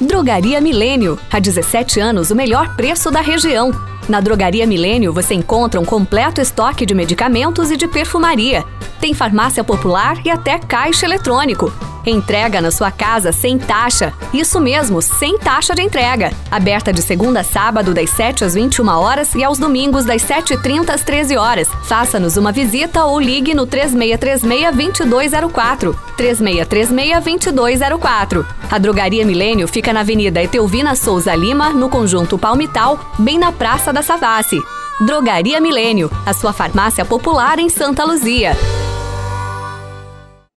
Drogaria Milênio. Há 17 anos, o melhor preço da região. Na Drogaria Milênio você encontra um completo estoque de medicamentos e de perfumaria. Tem farmácia popular e até caixa eletrônico. Entrega na sua casa sem taxa. Isso mesmo, sem taxa de entrega. Aberta de segunda a sábado, das 7 às 21 horas e aos domingos, das 7h30 às 13 horas. Faça-nos uma visita ou ligue no 3636-2204. 3636-2204. A Drogaria Milênio fica na Avenida Etelvina Souza Lima, no Conjunto Palmital, bem na Praça da Savassi. Drogaria Milênio, a sua farmácia popular em Santa Luzia.